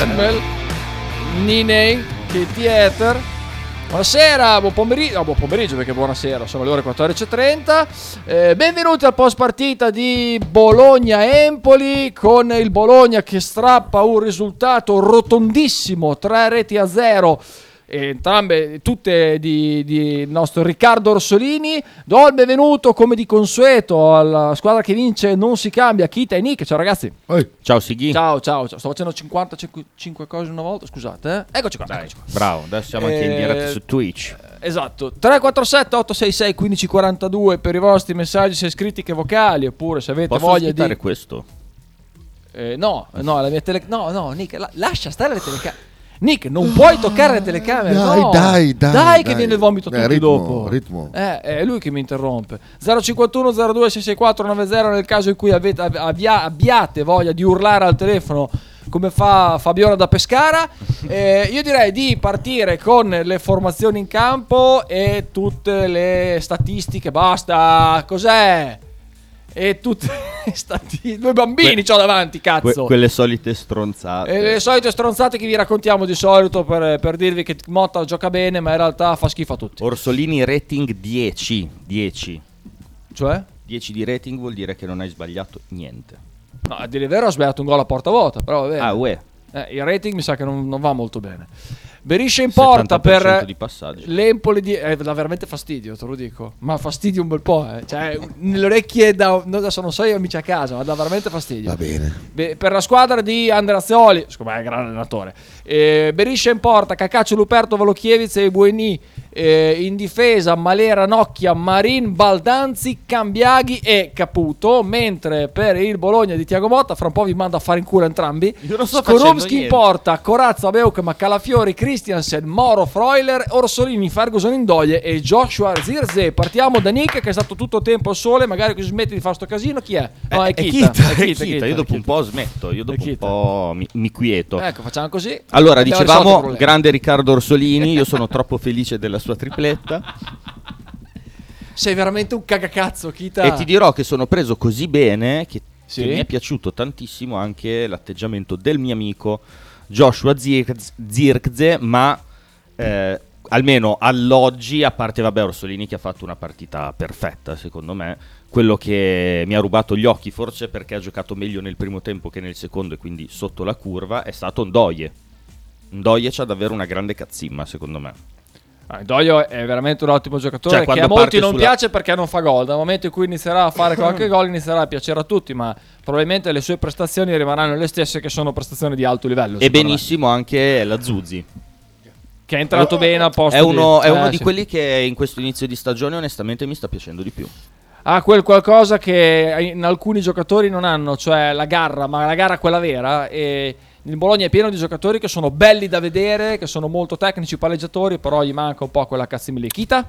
Schemmel, Nine, che Theater. Buonasera, buon pomeriggio, no, buon pomeriggio perché buonasera, sono le ore 14.30. Eh, benvenuti al post partita di Bologna-Empoli con il Bologna che strappa un risultato rotondissimo, 3 reti a 0 entrambe tutte di, di nostro Riccardo Orsolini. Do il benvenuto come di consueto alla squadra che vince non si cambia, Kita e Nick. Ciao ragazzi. Oi. Ciao Sighi. Ciao, ciao, ciao. Sto facendo 55 cose una volta, scusate. Eh? Eccoci qua. Dai, eccoci qua. bravo, adesso siamo anche in Eh, diretta su Twitch. Esatto, 347 866 1542 per i vostri messaggi sia scritti che vocali, oppure se avete Posso voglia di... questo? Eh, no, no, la mia tele... No, no, Nick, la- lascia stare le telecamere. Nick, non puoi toccare le telecamere. Dai, no. dai, dai, Dai, che dai. viene il vomito Eh, tutti ritmo, dopo. ritmo. Eh, è lui che mi interrompe. 051 02 664 90 nel caso in cui avete- av- avvia- abbiate voglia di urlare al telefono come fa Fabiola da Pescara. Eh, io direi di partire con le formazioni in campo e tutte le statistiche. Basta, cos'è? E tutte le statistiche. Due bambini Que- c'ho davanti, cazzo. Que- quelle solite stronzate. E le solite stronzate che vi raccontiamo di solito per, per dirvi che Motta gioca bene, ma in realtà fa schifo a tutti. Orsolini rating 10. 10. Cioè? 10 di rating vuol dire che non hai sbagliato niente. No, a dire il vero ho sbagliato un gol a porta vuota, però va bene. Ah, uè. Eh, il rating mi sa che non, non va molto bene. Berisce in porta 70% per di passaggi. l'Empoli di... Eh, dà veramente fastidio, te lo dico. Ma fastidio un bel po', eh. Cioè, nelle orecchie da... no, Adesso non so io amici a casa, ma dà veramente fastidio. Va bene. Beh, per la squadra di Andreazioli, secondo me è un gran allenatore. Eh, Beriscia in porta, Cacaccio, Luperto, Volochievez e Bueni. Eh, in difesa Malera, Nocchia, Marin, Baldanzi, Cambiaghi e Caputo. Mentre per il Bologna di Tiago Motta, fra un po' vi mando a fare in culo entrambi. Io facendo in porta, Corazza, Beukema, Calafiori, Christiansen, Moro, Freuler, Orsolini, Ferguson Indoie e Joshua Zirze. Partiamo da Nick che è stato tutto tempo al sole, magari così smette di fare sto casino. Chi è? No, Eh, è Kita. Kita, è è Kita, Kita. Kita, Io è dopo un Kita. po' smetto, io dopo un Kita. po' mi, mi quieto. Ecco, facciamo così. Allora, dicevamo, grande Riccardo Orsolini, io sono troppo felice della sua tripletta Sei veramente un cagacazzo, Kita. e ti dirò che sono preso così bene che, Sì? che mi è piaciuto tantissimo anche l'atteggiamento del mio amico Joshua Zirkz- Zirkze, ma eh, almeno all'oggi, a parte vabbè Orsolini che ha fatto una partita perfetta secondo me, quello che mi ha rubato gli occhi forse perché ha giocato meglio nel primo tempo che nel secondo e quindi sotto la curva è stato Ndoye. Ndoye c'ha davvero una grande cazzimma secondo me. Ah, Doio è veramente un ottimo giocatore Cioè, che a molti non sulla- piace perché non fa gol. Dal momento in cui inizierà a fare qualche gol inizierà a piacere a tutti, ma probabilmente le sue prestazioni rimarranno le stesse che sono prestazioni di alto livello. E secondo me. benissimo anche la Zuzzi. Che è entrato bene al posto È uno, di, è eh, uno di sì. quelli che in questo inizio di stagione onestamente mi sta piacendo di più. Ha quel qualcosa che in alcuni giocatori non hanno, cioè la garra, ma la garra quella vera. E il Bologna è pieno di giocatori che sono belli da vedere, che sono molto tecnici, palleggiatori, però gli manca un po' quella cazzimilichita.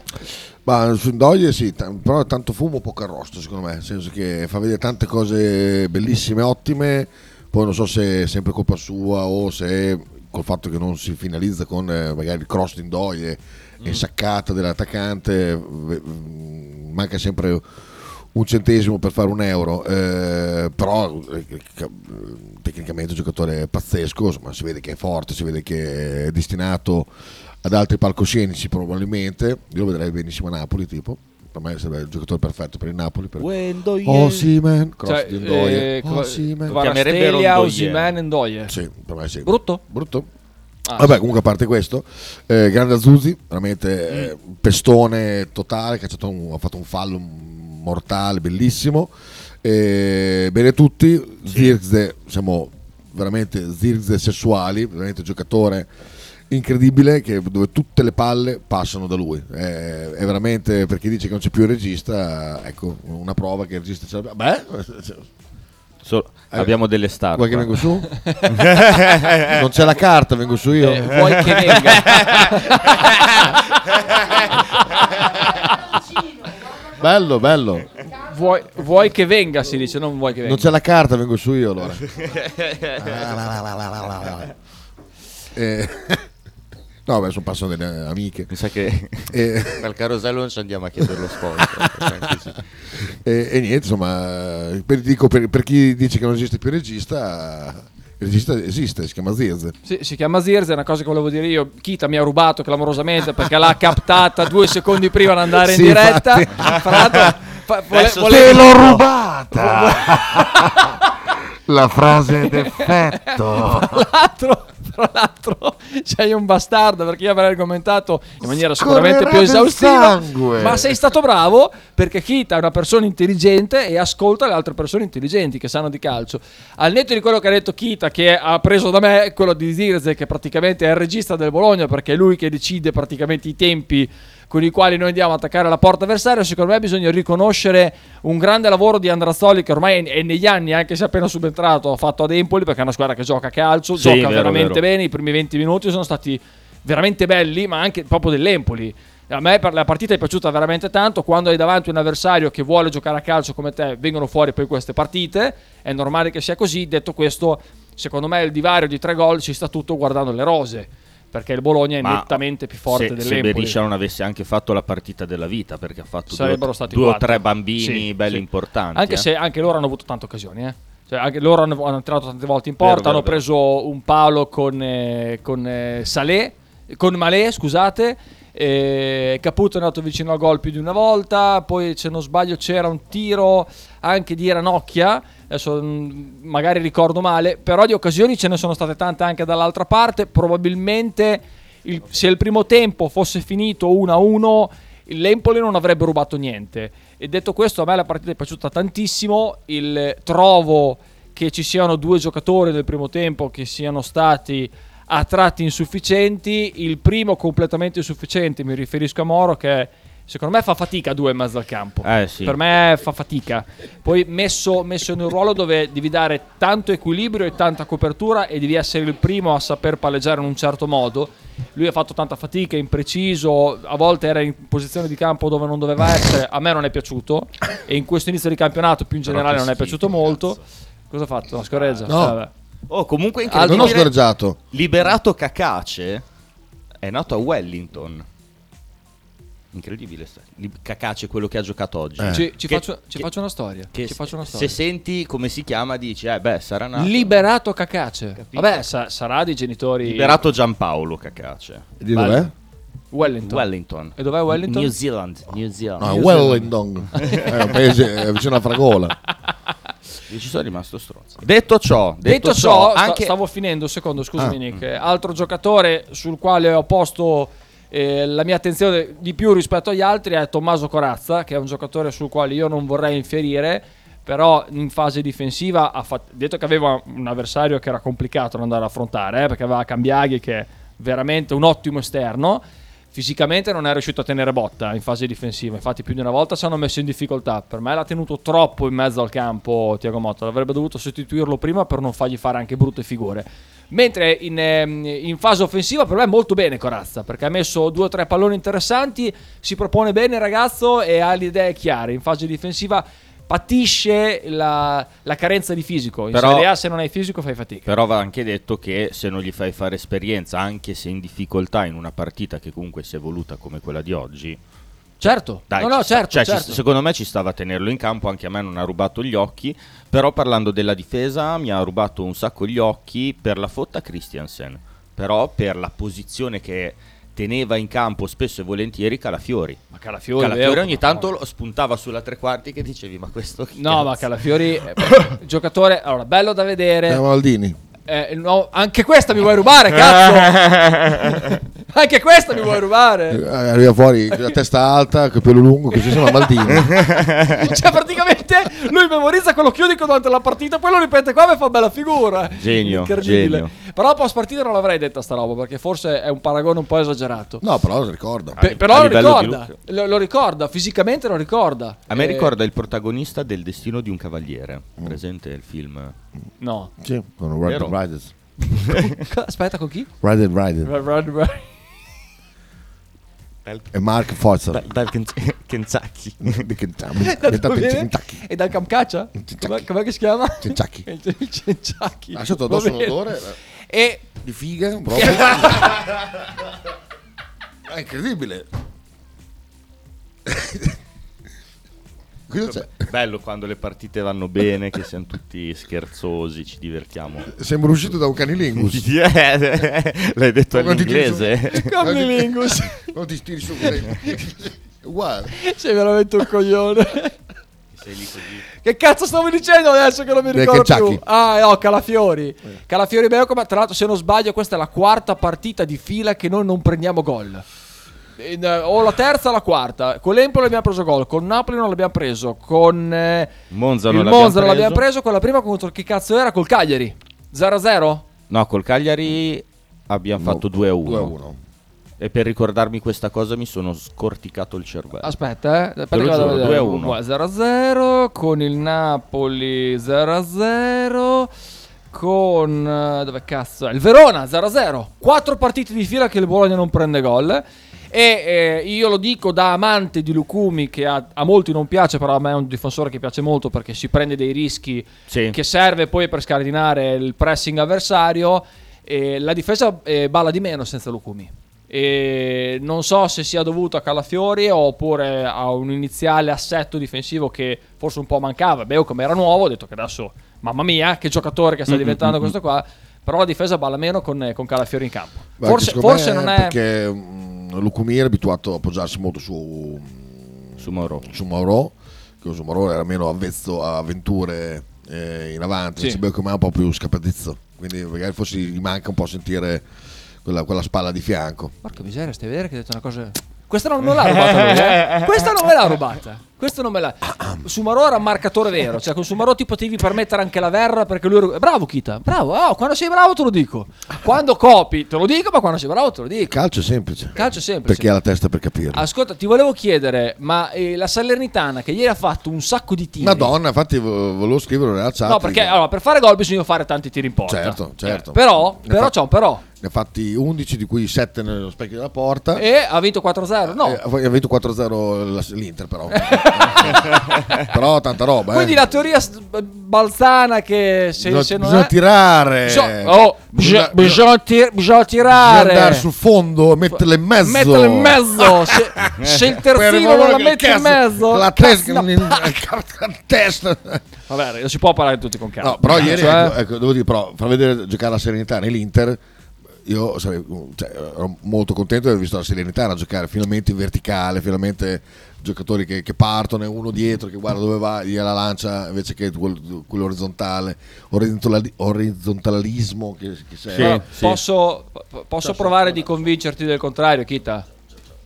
Ma su Indoie sì, t- però tanto fumo, poco arrosto secondo me, nel senso che fa vedere tante cose bellissime, ottime, poi non so se è sempre colpa sua o se col fatto che non si finalizza con eh, magari il cross di Indoie e saccata dell'attaccante, v- v- manca sempre un centesimo per fare un euro, eh, però eh, ca- tecnicamente è un giocatore pazzesco, ma si vede che è forte, si vede che è destinato ad altri palcoscenici probabilmente, io lo vedrei benissimo a Napoli tipo, per me sarebbe il giocatore perfetto per il Napoli. Per... Oh Seaman, cross Cioè, di Ndoye. eh, Oh Kva- Seaman. Chiamerebbero Ndoye. Osimhen e Ndoye. Sì, per me sì. Brutto? Brutto. Ah, Vabbè, comunque a parte questo, eh, grande Azuzzi, veramente eh, un pestone totale, che ha, fatto un, ha fatto un fallo mortale, bellissimo. Eh, bene tutti, Zirkze, siamo veramente Zirkze sessuali, veramente giocatore incredibile che, dove tutte le palle passano da lui. Eh, è veramente, per chi dice che non c'è più il regista, ecco, una prova che il regista ce l'abbia. Beh, So- Eh, abbiamo delle star. Vuoi che qua. vengo su? non c'è la carta, vengo su io. Eh, vuoi che venga? Bello, bello. vuoi, vuoi che venga, si dice, non vuoi che venga. Non c'è la carta, vengo su io allora. Eh, no, beh, sono passano delle amiche. Mi sa che E, al carosello non ci andiamo a chiedere lo sponsor. e- e niente, insomma, per, dico, per, per chi dice che non esiste più regista, il regista esiste, si chiama Zirze. Sì, si chiama Zirze, è una cosa che volevo dire io. Kita mi ha rubato clamorosamente perché l'ha captata due secondi prima di andare in Sì, diretta. Fra fa- vole- Adesso volevo- Te l'ho rubata! la frase d'effetto. Tra l'altro, tra l'altro sei un bastardo perché io avrei argomentato in maniera sicuramente più esaustiva. Ma sei stato bravo perché Kita è una persona intelligente e ascolta le altre persone intelligenti che sanno di calcio. Al netto di quello che ha detto Kita, che ha preso da me, quello di Zirze, che praticamente è il regista del Bologna perché è lui che decide praticamente i tempi con i quali noi andiamo a attaccare la porta avversaria, secondo me bisogna riconoscere un grande lavoro di Andrazzoli che ormai è negli anni, anche se è appena subentrato, ha fatto ad Empoli perché è una squadra che gioca a calcio, Sì, gioca vero, veramente vero. bene, i primi 20 minuti sono stati veramente belli, ma anche proprio dell'Empoli. A me la partita è piaciuta veramente tanto. Quando hai davanti un avversario che vuole giocare a calcio come te, vengono fuori poi queste partite. È normale che sia così. Detto questo, secondo me il divario di tre gol ci sta tutto guardando le rose. Perché il Bologna è Ma nettamente più forte se, se dell'Empoli. Beriscia non avesse anche fatto la partita della vita, perché ha fatto due, Sarebbero o- stati due o tre bambini Sì, belli sì. importanti. Anche eh. se anche loro hanno avuto tante occasioni, eh. Cioè, anche loro hanno, hanno entrato tante volte in porta, Vero, hanno vero, preso un palo con, eh, con eh, Salé, con Malé, scusate. eh, Caputo è andato vicino al gol più di una volta. Poi, se non sbaglio, c'era un tiro anche di Ranocchia. Adesso mh, magari ricordo male, però di occasioni ce ne sono state tante anche dall'altra parte. Probabilmente il- se il primo tempo fosse finito 1-1, l'Empoli non avrebbe rubato niente. E detto questo, a me la partita è piaciuta tantissimo. Il, trovo che ci siano due giocatori nel primo tempo che siano stati a tratti insufficienti. Il primo completamente insufficiente, mi riferisco a Moro, che secondo me fa fatica due in mezzo al campo. Eh, sì. Per me fa fatica. Poi messo, messo in un ruolo dove devi dare tanto equilibrio e tanta copertura e devi essere il primo a saper palleggiare in un certo modo. Lui ha fatto tanta fatica, impreciso, a volte era in posizione di campo dove non doveva essere. A me non è piaciuto e in questo inizio di campionato più in generale non è piaciuto molto. Cosa ha fatto? Una scorreggia? No. Vabbè. Oh, comunque non ho scorreggiato. Liberato Cacace è nato a Wellington. Incredibile. Cacace quello che ha giocato oggi. Eh. Ci, ci Che- faccio, ci che- faccio una storia. che ci faccio una se storia. senti come si chiama dici, eh beh, sarà nato. Liberato Cacace. Capito. Vabbè, sa- sarà di genitori. Liberato Giampaolo Cacace. Di dov'è? Wellington. Wellington. E dov'è Wellington? New Zealand. New Zealand. No, Wellington. È un paese eh, vicino a Fragola. Io ci sono rimasto stronzo. Detto ciò, detto, Detto ciò, anche stavo finendo un secondo, scusami Ah. Nick. Eh, Altro giocatore sul quale ho posto eh, la mia attenzione di più rispetto agli altri è Tommaso Corazza, che è un giocatore sul quale io non vorrei infierire, però in fase difensiva ha fatto, detto che aveva un avversario che era complicato da andare a affrontare, eh, perché aveva Cambiaghi che è veramente un ottimo esterno. Fisicamente non è riuscito a tenere botta in fase difensiva, infatti più di una volta ci hanno messo in difficoltà. Per me l'ha tenuto troppo in mezzo al campo Tiago Motta, avrebbe dovuto sostituirlo prima per non fargli fare anche brutte figure. Mentre in, ehm, in fase offensiva per me è molto bene Corazza, perché ha messo due o tre palloni interessanti, si propone bene il ragazzo e ha le idee chiare. In fase difensiva patisce la, la carenza di fisico. In Però- Serie A se non hai fisico fai fatica. Però va anche detto che se non gli fai fare esperienza, anche se in difficoltà in una partita che comunque si è voluta come quella di oggi, Certo, dai, no, ci no, certo, cioè, ci- certo. secondo me ci stava a tenerlo in campo, anche a me non ha rubato gli occhi, però parlando della difesa mi ha rubato un sacco gli occhi per la fotta Christiansen, però per la posizione che teneva in campo spesso e volentieri Calafiori. Ma Calafiori, Calafiori vero? ogni tanto lo spuntava sulla tre quarti che dicevi ma questo chi No, cazzo?" ma Calafiori, eh, giocatore, allora, bello da vedere. Siamo Maldini. Eh, no, anche questa mi vuoi rubare, cazzo! anche questa mi vuoi rubare! Eh, Arriva fuori la testa alta, capello lungo, così sembra Maldini. cioè, praticamente lui memorizza quello che io dico durante la partita, poi lo ripete qua e fa bella figura. Genio, Incredibile. genio. Però post partita non l'avrei detta sta roba, perché forse è un paragone un po' esagerato. No, però lo ricorda. Pe- però lo ricorda, lo, lo ricorda, fisicamente lo ricorda. A me Eh, ricorda il protagonista del destino di un cavaliere. Presente il film? No. Sì, con Vero? Riders. Aspetta, con chi? Red Riders. Right, right, right. E Mark Forza. dal Kentucky. Di Kentucky. Da È stato dove in viene? Kentucky. E dal Kamchacha? Kentucky. Com'è, com'è che si chiama? Kentucky. Il il Kentucky. Ha lasciato Va addosso un bene. odore E di figa, proprio. È incredibile. Cosa c'è? Bello quando le partite vanno bene, che siamo tutti scherzosi, ci divertiamo. Sembra uscito da un canilingus. L'hai detto tiri all'inglese? Camlilingus. Non ti stiri su. Uguale. Sei veramente un coglione. Sei lì così. Che cazzo stavo dicendo adesso che non mi ricordo più? Ah, no, Calafiori. Calafiori Beuco, ma tra l'altro se non sbaglio questa è la quarta partita di fila che noi non prendiamo gol. In, eh, o la terza o la quarta. Con l'Empoli abbiamo preso gol, con Napoli non l'abbiamo preso, con eh, Monza il non l'abbiamo Monza non l'abbiamo preso. preso, con la prima contro chi cazzo era? Col Cagliari. 0-0? No, col Cagliari abbiamo fatto 2 a 1. 2 a 1. E per ricordarmi questa cosa mi sono scorticato il cervello. Aspetta, eh. Aspetta giuro, vedere. 2-1. 0-0 con il Napoli 0-0 con eh, dove cazzo è? Il Verona 0-0. Quattro partite di fila che il Bologna non prende gol. E eh, io lo dico da amante di Lucumi che a, a molti non piace, però a me è un difensore che piace molto perché si prende dei rischi Sì. che serve poi per scardinare il pressing avversario. E la difesa eh, balla di meno senza Lucumi. E non so se sia dovuto a Calafiori oppure a un iniziale assetto difensivo che forse un po' mancava. Beh, come era nuovo, ho detto che adesso, mamma mia, che giocatore che sta diventando questo qua. Però la difesa balla meno con, con Calafiori in campo. Ma Forse, forse non è. Perché mm, Lucumi era abituato a appoggiarsi molto su, Su Mauro. su Mauro, che su Mauro era meno avvezzo a avventure eh, in avanti, Sì. invece Beckham è un po' più scapadizzo, quindi magari forse gli manca un po' sentire quella, quella spalla di fianco. Porca miseria, stai a vedere che hai detto una cosa. Questa non me l'ha rubata lui, eh? Questa non me l'ha rubata. Questa non me l'ha. Sumarò era un marcatore vero. Cioè, con Sumarò ti potevi permettere anche la verra perché lui. era- Bravo, Kita. Bravo. Oh, quando sei bravo te lo dico. Quando copi te lo dico, ma quando sei bravo te lo dico. Calcio semplice, Calcio semplice. perché ha la testa per capirlo. Ascolta, ti volevo chiedere, ma eh, la Salernitana che ieri ha fatto un sacco di tiri. Madonna, infatti vo- volevo scrivere nella chat. No, perché allora, per fare gol bisogna fare tanti tiri in porta. Certo, certo. Eh, però, Ne però fa- c'è un però. Ne ha fatti 11, di cui 7 nello specchio della porta. E ha vinto 4-0. No. Eh, ha vinto 4-0 la- l'Inter però. però tanta roba. Quindi eh. la teoria s- balzana che se, bisogna, se non bisogna è... tirare. Bisogna, oh, bisogna, Bisogna- bisogna tir- bisogna bisogna tirare. andare sul fondo, metterla in mezzo. Metterla in mezzo. Se, se il terzino non la che mette in mezzo, La testa. in- testa. Vabbè, non si può parlare tutti con calma. No, però ieri, Cioè, ecco, ecco, devo dire, però, far vedere giocare la Serenità nell'Inter, io sarei, cioè, ero molto contento di aver visto la Serenità giocare finalmente in verticale, finalmente giocatori che, che partono e uno dietro che guarda dove va, gliela lancia invece che quello, quello orizzontale, orizzontali- orizontalismo che, che c'è. Sì. però Posso, po- posso provare di convincerti del contrario, Kita?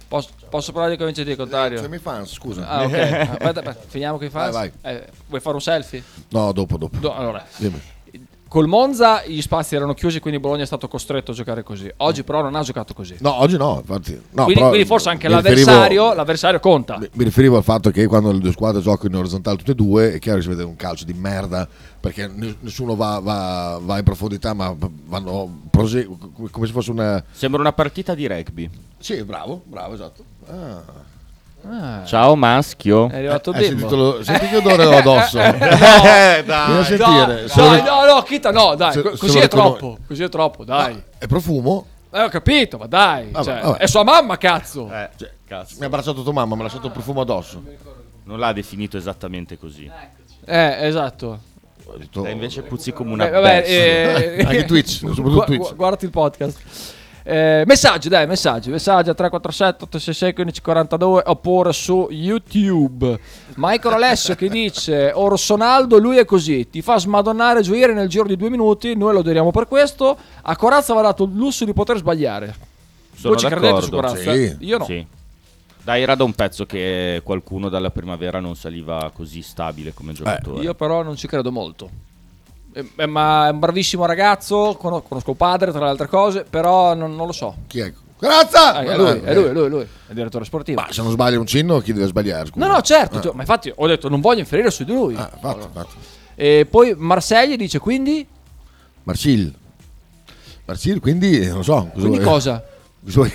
Posso, posso provare di convincerti del contrario? Sono i fans, scusa. Ah, ok. Aspetta, aspetta, finiamo con i fans. Vai, Eh, vuoi fare un selfie? No, dopo, dopo. Do- allora, Dimmi. Col Monza gli spazi erano chiusi, quindi Bologna è stato costretto a giocare così. Oggi però non ha giocato così. No, oggi no, infatti. No, quindi, però quindi forse anche mi riferivo- l'avversario, l'avversario conta. Mi, mi riferivo al fatto che quando le due squadre giocano in orizzontale tutte e due è chiaro che si vede un calcio di merda perché ne- nessuno va, va- va in profondità ma vanno prose- come- come se fosse una... Sembra una partita di rugby. Sì, bravo, bravo, esatto. Ah. Ah, Ciao maschio. è arrivato Hai Bimbo. sentito lo- senti che odore ho addosso? Eh, Vieni a dai. sentire. No, se dai, no, no, Kita, no, dai, se- co- se così lo è troppo, così è troppo, dai. È profumo? Eh, ho capito, ma dai, Vabbè, cioè, vabbè. è sua mamma, cazzo. Eh, cazzo. Mi ha abbracciato tua mamma, mi ha lasciato il profumo addosso. Non l'ha definito esattamente così. Eh, esatto. Detto- invece puzzi come una Beh, vabbè, bestia. eh, Anche Twitch, soprattutto Twitch. gu- guardati il podcast. Eh, messaggi, dai, messaggi, messaggi a 347 866 1542 oppure su YouTube. Michael Alessio che dice Orsonaldo, lui è così, ti fa smadonnare gioire nel giro di due minuti, noi lo adoriamo per questo. A Corazza va dato il lusso di poter sbagliare. Sono Voi ci credete su. Corazza? Sì. Io no. Sì. Dai, era da un pezzo che qualcuno dalla primavera non saliva così stabile come giocatore. Io però non ci credo molto. Eh, eh, ma è un bravissimo ragazzo, cono- conosco il padre tra le altre cose, però non, non lo so. Chi è? Grazia! Ah, è, lui, è lui, è lui, è lui, è il direttore sportivo. Ma se non sbaglia un cinno, chi deve sbagliare? Scusa? No, no, certo, cioè, ma infatti ho detto non voglio inferire su di lui. Ah, fatto, fatto. E poi Marseille dice quindi, Marcil. Marcil, quindi eh, non so. quindi vuoi- cosa? cosa vuoi-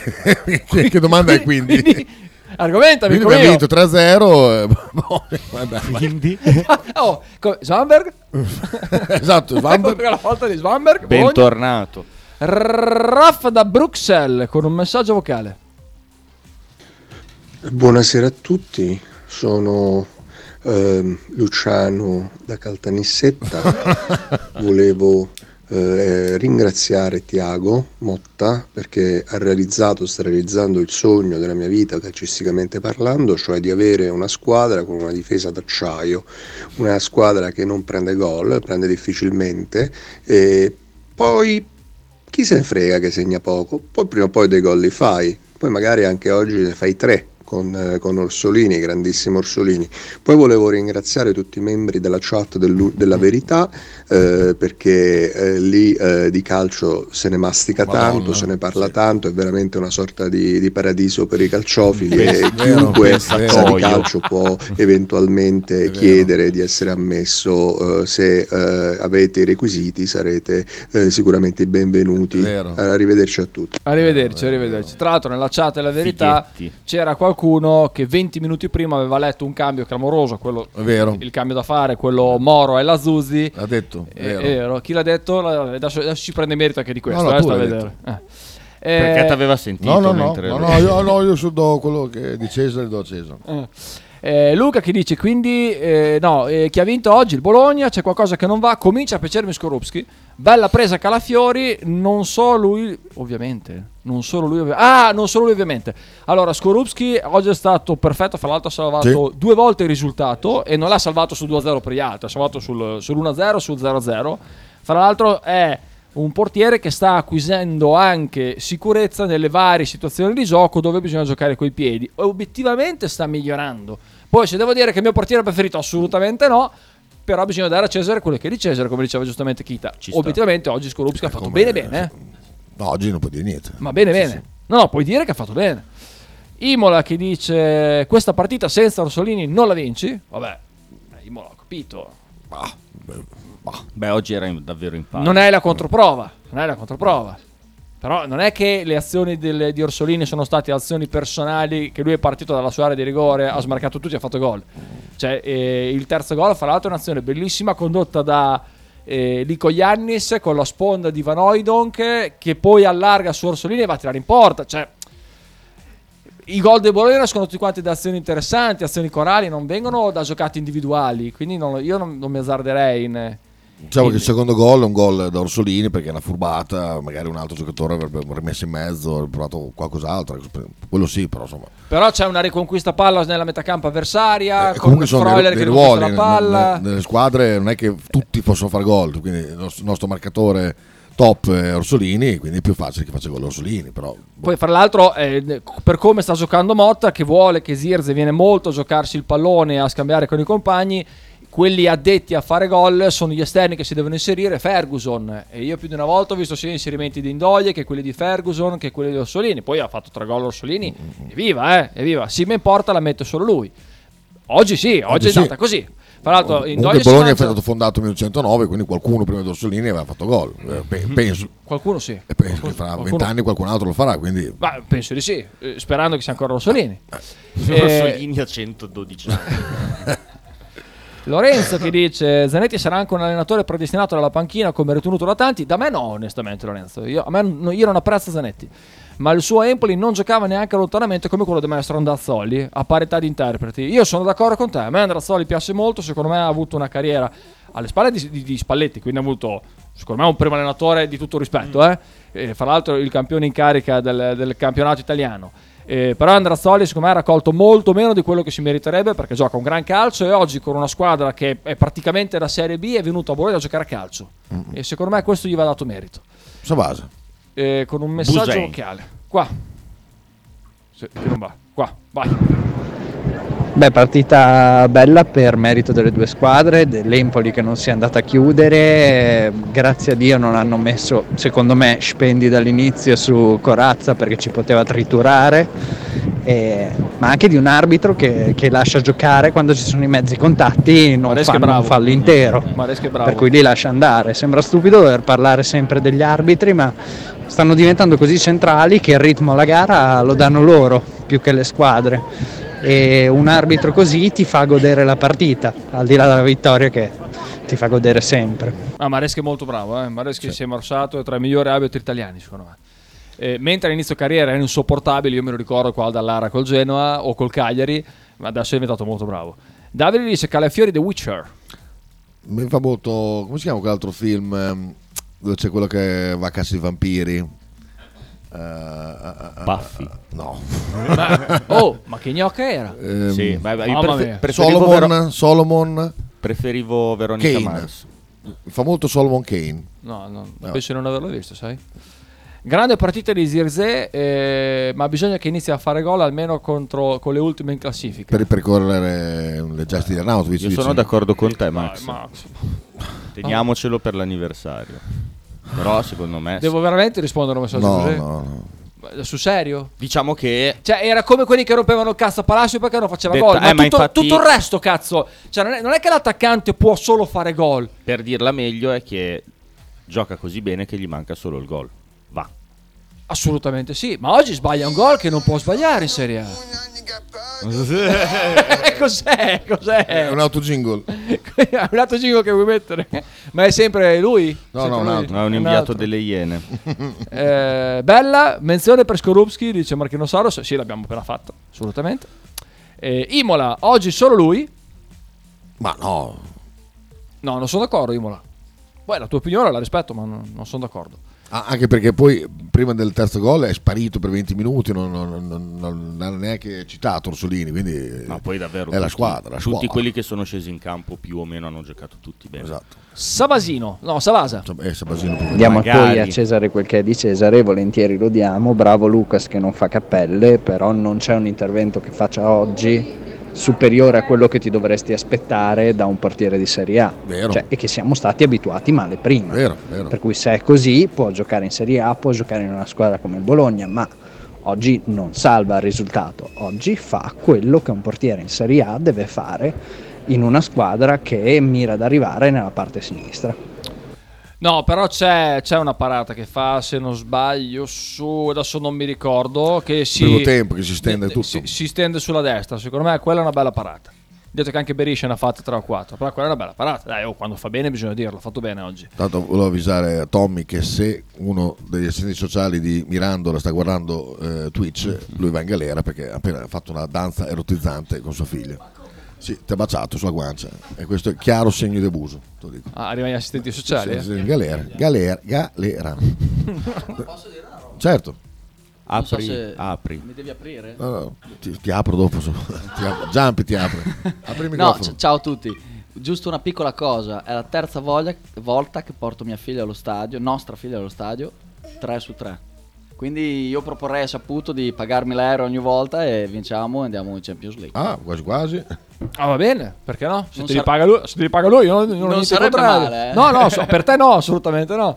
che, che domanda è quindi? Quindi, argomentami, Quindi abbiamo vinto 3-0. eh, boh, vabbè, Quindi, oh, Svanberg? esatto, Svanberg. La volta di Svanberg. Bentornato. Raff da Bruxelles con un messaggio vocale. Buonasera a tutti, sono ehm, Luciano da Caltanissetta. Volevo eh, ringraziare Tiago Motta perché ha realizzato, sta realizzando il sogno della mia vita calcisticamente parlando, cioè di avere una squadra con una difesa d'acciaio, una squadra che non prende gol, prende difficilmente e poi chi se ne frega che segna poco, poi prima o poi dei gol li fai, poi magari anche oggi ne fai tre con, eh, con Orsolini, grandissimo Orsolini. Poi volevo ringraziare tutti i membri della chat dell'U- della Verità eh, perché eh, lì eh, di calcio se ne mastica Madonna, tanto, se ne parla sì. tanto, è veramente una sorta di, di paradiso per i calciofili e chiunque sa di calcio può eventualmente chiedere di essere ammesso eh, se eh, avete i requisiti sarete eh, sicuramente i benvenuti arrivederci a tutti Arrivederci, arrivederci. Tra l'altro nella chat della verità Fighetti. c'era qualcuno che 20 minuti prima aveva letto un cambio clamoroso, quello, È vero. il cambio da fare, quello Moro e la Zuzzi. Ha detto, è È vero. vero. Chi l'ha detto? Adesso, adesso ci prende merito anche di questo. No, no, eh, sta a vedere. Eh. Perché Eh, ti aveva sentito No, no, no, mentre no, no, io, no, io su do quello che di Cesare do a Cesare. eh. Eh, Luca che dice quindi eh, no, eh, chi ha vinto oggi? Il Bologna c'è qualcosa che non va? Comincia a piacermi Skorupski. Bella presa Calafiori non solo lui ovviamente non solo lui ovvi- ah non solo lui ovviamente. Allora Skorupski oggi è stato perfetto fra l'altro ha salvato due volte il risultato e non l'ha salvato sul 2-0 per gli altri ha salvato sul, sull'1-0 sul 0-0 fra l'altro è un portiere che sta acquisendo anche sicurezza nelle varie situazioni di gioco dove bisogna giocare coi piedi. Obiettivamente sta migliorando. Poi se devo dire che il mio portiere preferito, assolutamente no. Però bisogna dare a Cesare quello che è di Cesare, come diceva giustamente Kita. Obiettivamente oggi Skorupski ha fatto come- bene bene. eh. No, oggi non può dire niente. Ma bene bene. No, no, puoi dire che ha fatto bene. Imola che dice questa partita senza Orsolini non la vinci. Vabbè, eh, Imola ho capito. Ah, beh, bah. Beh, oggi era davvero in palla. Non è la controprova, non è la controprova. Però non è che le azioni del- di Orsolini sono state azioni personali che lui è partito dalla sua area di rigore, ha smarcato tutti e ha fatto gol. Cioè, eh, il terzo gol, fra l'altro, è un'azione bellissima condotta da eh, Lico Iannis con la sponda di Van Oydonk che poi allarga su Orsolini e va a tirare in porta. Cioè, i gol del Bologna sono tutti quanti da azioni interessanti, azioni corali, non vengono da giocate individuali. Quindi non- io non, non mi azzarderei in... Diciamo che in- il secondo gol è un gol da Orsolini perché è una furbata, magari un altro giocatore avrebbe rimesso in mezzo, avrebbe provato qualcos'altro, quello sì, però insomma. Però c'è una riconquista palla nella metacampo avversaria, Eh, con comunque sono Freuler dei, che dei ruoli, la palla. nelle, nelle squadre non è che tutti possono fare gol, quindi il nostro, il nostro marcatore top è Orsolini, quindi è più facile che faccia gol Orsolini, però Poi, fra l'altro, eh, per come sta giocando Motta, che vuole che Zirze viene molto a giocarsi il pallone a scambiare con i compagni, quelli addetti a fare gol sono gli esterni che si devono inserire, Ferguson. E io più di una volta ho visto sia inserimenti di Indoie che quelli di Ferguson che quelli di Orsolini. Poi ha fatto tre gol Orsolini, evviva, eh, evviva. Sima in porta la mette solo lui. Oggi sì, oggi, Oggi è sì. andata così. Fra l'altro, si Bologna è mangia- stato fondato nel 1909, quindi qualcuno prima di Orsolini aveva fatto gol, Eh, pe- penso, Qualcuno sì. e penso che fra Qualcuno- vent'anni qualcun altro lo farà, quindi Ma penso di sì, eh, sperando che sia ancora Rossolini. Orsolini a 112 anni. Lorenzo che dice Zanetti sarà anche un allenatore predestinato dalla panchina come ritenuto da tanti. Da me no, onestamente, Lorenzo. Io, a me, no- io non apprezzo Zanetti. Ma il suo Empoli non giocava neanche lontanamente come quello del maestro Andazzoli, a parità di interpreti. Io sono d'accordo con te. A me Andazzoli piace molto. Secondo me ha avuto una carriera alle spalle di, di- di Spalletti, quindi ha avuto secondo me è un primo allenatore di tutto rispetto, eh. Eh, fra l'altro il campione in carica del, del campionato italiano. Eh, però Andrazzoli secondo me ha raccolto molto meno di quello che si meriterebbe perché gioca un gran calcio e oggi con una squadra che è praticamente da Serie B è venuto a Bologna a giocare a calcio. E secondo me questo gli va dato merito. Savasa. Eh, con un messaggio Busain. vocale qua. Sì, che non va. Qua vai Beh, partita bella per merito delle due squadre, dell'Empoli che non si è andata a chiudere, grazie a Dio non hanno messo, secondo me, spendi dall'inizio su Corazza perché ci poteva triturare, eh, ma anche di un arbitro che, che lascia giocare quando ci sono i mezzi contatti, non Maresca fanno un bravo. fallo intero, bravo per cui li lascia andare. Sembra stupido dover parlare sempre degli arbitri, ma stanno diventando così centrali che il ritmo alla gara lo danno loro più che le squadre e un arbitro così ti fa godere la partita, al di là della vittoria che ti fa godere sempre. Ah, Maresca è molto bravo, eh? Maresca si è morsato, è tra i migliori arbitri italiani, secondo me. Eh, mentre all'inizio carriera era insopportabile, io me lo ricordo qua dall'Ara col Genoa o col Cagliari, ma adesso è diventato molto bravo. Davide dice Calafiori The Witcher. Mi fa molto. come si chiama quell'altro film ehm, dove c'è quello che va a caccia di vampiri? Eh, eh, eh, Buffy. no. Ma- oh, ma che gnocca era? Ehm, Sì, ma io Mamma prefe- mia. preferivo, Solomon, Vero- Solomon preferivo Veronica Kane. Mars. fa molto Solomon Kane. No, no, No. penso di non averlo visto, sai? Grande partita di Zirze, eh, ma bisogna che inizi a fare gol almeno contro, con le ultime in classifica. per percorrere le gesti di Arnautovic. Io dici? sono d'accordo con te, Ma- Max. Max, Teniamocelo per l'anniversario. Però secondo me... Devo veramente rispondere a un messaggio No, così? no, no. Ma Sul serio? Diciamo che Cioè, era come quelli che rompevano il cazzo a Palacio perché non faceva Detta- gol. Ma, eh, ma tutto, infatti- tutto il resto, cazzo. Cioè, non è, non è che l'attaccante può solo fare gol. per dirla meglio è che gioca così bene che gli manca solo il gol. Va. Assolutamente sì. Ma oggi sbaglia un gol che non può sbagliare in Serie A. Cos'è? Cos'è? È un autojingle. È un altro jingle che vuoi mettere? Ma è sempre lui? No, Sempre no, un lui? altro. No, è un Un inviato altro. delle Iene. Eh, bella menzione per Skorupski, dice Marchino Soros. Sì, l'abbiamo appena fatto, assolutamente. Eh, Imola, oggi solo lui. Ma no, No, non sono d'accordo, Imola. Poi la tua opinione la rispetto, ma non, non sono d'accordo. Ah, anche perché poi prima del terzo gol è sparito per 20 minuti, non, non- non- non ha neanche citato Orsolini, quindi Ma poi davvero è la squadra. La tutti squadra. quelli che sono scesi in campo più o meno hanno giocato tutti bene. Esatto. Savasino, no, Savasa. Eh, Sabasino. Diamo Magari. poi a Cesare quel che è di Cesare, volentieri lo diamo, bravo Lucas che non fa cappelle, però non c'è un intervento che faccia oggi superiore a quello che ti dovresti aspettare da un portiere di Serie A. Cioè, e che siamo stati abituati male prima. Vero, vero. Per cui se è così può giocare in Serie A, può giocare in una squadra come il Bologna, ma oggi non salva il risultato, oggi fa quello che un portiere in Serie A deve fare in una squadra che mira ad arrivare nella parte sinistra. No, però c'è, c'è una parata che fa, se non sbaglio, su adesso non mi ricordo. Che si, Primo tempo che si stende eh, tutto. Si, si stende sulla destra. Secondo me quella è una bella parata. Detto che anche Berisha ne ha fatte 3 o 4. Però quella è una bella parata. Dai, oh, quando fa bene bisogna dirlo. Ha fatto bene oggi. Tanto volevo avvisare a Tommy che se uno degli assistenti sociali di Mirandola sta guardando eh, Twitch, lui va in galera perché ha appena fatto una danza erotizzante con sua figlia. Sì, ti ha baciato sulla guancia e questo è chiaro segno di abuso. Te lo dico. Ah, arrivano gli assistenti sociali. Sì, eh? galera, galera, galera. Certo, Apri, se- apri. Mi devi aprire? No, no, ti, ti apro dopo. so- Ti apro. Giampi ti apre. Apri il No, microfono. c- ciao a tutti. Giusto una piccola cosa, è la terza voglia- volta che porto mia figlia allo stadio, nostra figlia allo stadio, 3 su 3. Quindi io proporrei a Saputo di pagarmi l'aereo ogni volta e vinciamo e andiamo in Champions League. Ah, quasi quasi. Ah, va bene, perché no? Se Non te li sar- paga lui, se te li paga lui, io non, non, Non sarebbe contrario. male, eh. No, no, so- per te no, assolutamente no.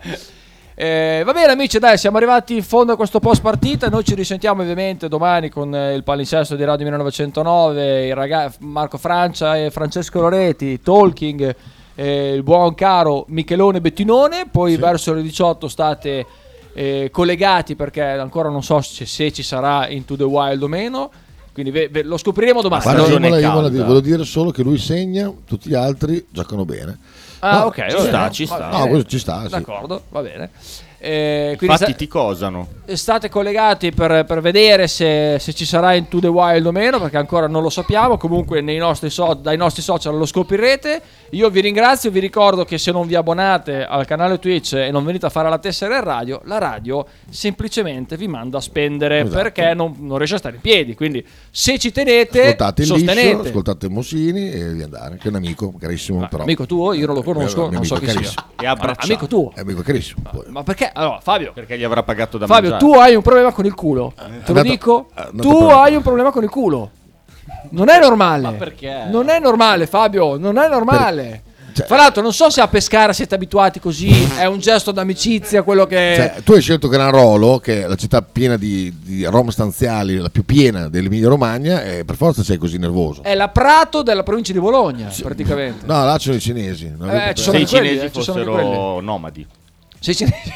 Eh, va bene amici, dai, siamo arrivati in fondo a questo post partita. Noi ci risentiamo ovviamente domani con eh, il palinsesto di Radio 1909, il raga- Marco Francia e Francesco Loreti, Talking, eh, il buon caro Michelone Bettinone. Poi verso le 18 state eh, collegati perché ancora non so se, se ci sarà Into the Wild o meno. Quindi ve- ve- lo scopriremo domani. Guarda, stagione Imola, Imola, calda. volevo dire solo che lui segna, tutti gli altri giocano bene. Ah, No, ok, ci sta, ci sta. No, questo ci sta, sì. D'accordo, va bene. Eh, Infatti sta- ti cosano. state collegati per, per vedere se, se ci sarà Into the Wild o meno, perché ancora non lo sappiamo. Comunque nei nostri so- dai nostri social lo scoprirete. Io vi ringrazio, vi ricordo che se non vi abbonate al canale Twitch e non venite a fare la tessera in radio, la radio semplicemente vi manda a spendere Esatto. perché non, non riesce a stare in piedi. Quindi se ci tenete, Ascoltate il liscio, sostenete. ascoltate Mossini e vi andare, che è un amico carissimo. Ma, però. amico tuo, io non lo conosco, Eh, non so chi sia. E abbracciato. Amico tuo. È amico carissimo. poi. Ma perché? Allora, Fabio, Perché gli avrà pagato da Fabio, mangiare. tu hai un problema con il culo. Te lo andato- dico. è andato Tu per- hai un problema con il culo. Non è normale. Ma perché? Non è normale, Fabio. Non è normale. Cioè- Fra l'altro, non so se a Pescara siete abituati così. È un gesto d'amicizia quello che. Cioè, tu hai scelto Granarolo, che è la città piena di, di rom stanziali, la più piena dell'Emilia Romagna, e per forza sei così nervoso. È la Prato della provincia di Bologna, praticamente. No, là ci sono i cinesi. Eh, ci Se sono i potuto- quelli, cinesi eh, ci sono fossero nomadi. Sei cinesi.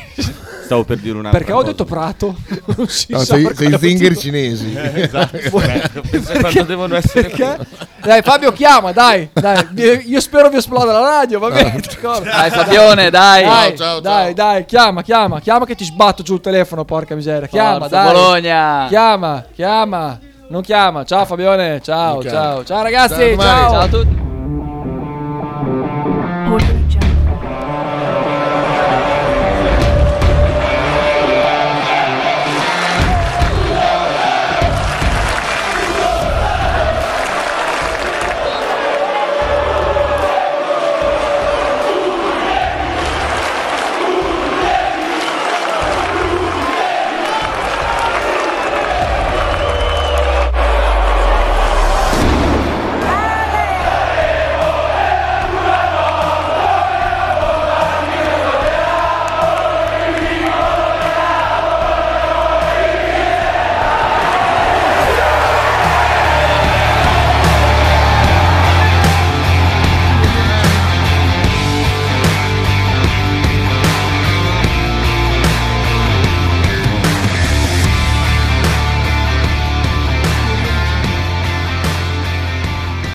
Stavo per dire un'altra Perché ho cosa. detto Prato? Non si No, sa sei, sei motivo. cinesi. Esatto. Quando devono essere Perché? Dai, Fabio, chiama, dai, dai. Io spero vi esploda la radio, va bene? d'accordo? Dai Fabione, dai. Dai, ciao, dai, ciao. dai, chiama, chiama, chiama che ti sbatto giù il telefono, porca miseria. Chiama, Forza, dai. Bologna. Chiama, chiama. Non chiama. Ciao Fabione, ciao, ciao. Ciao ragazzi, Ciao, ciao. Ciao a tutti.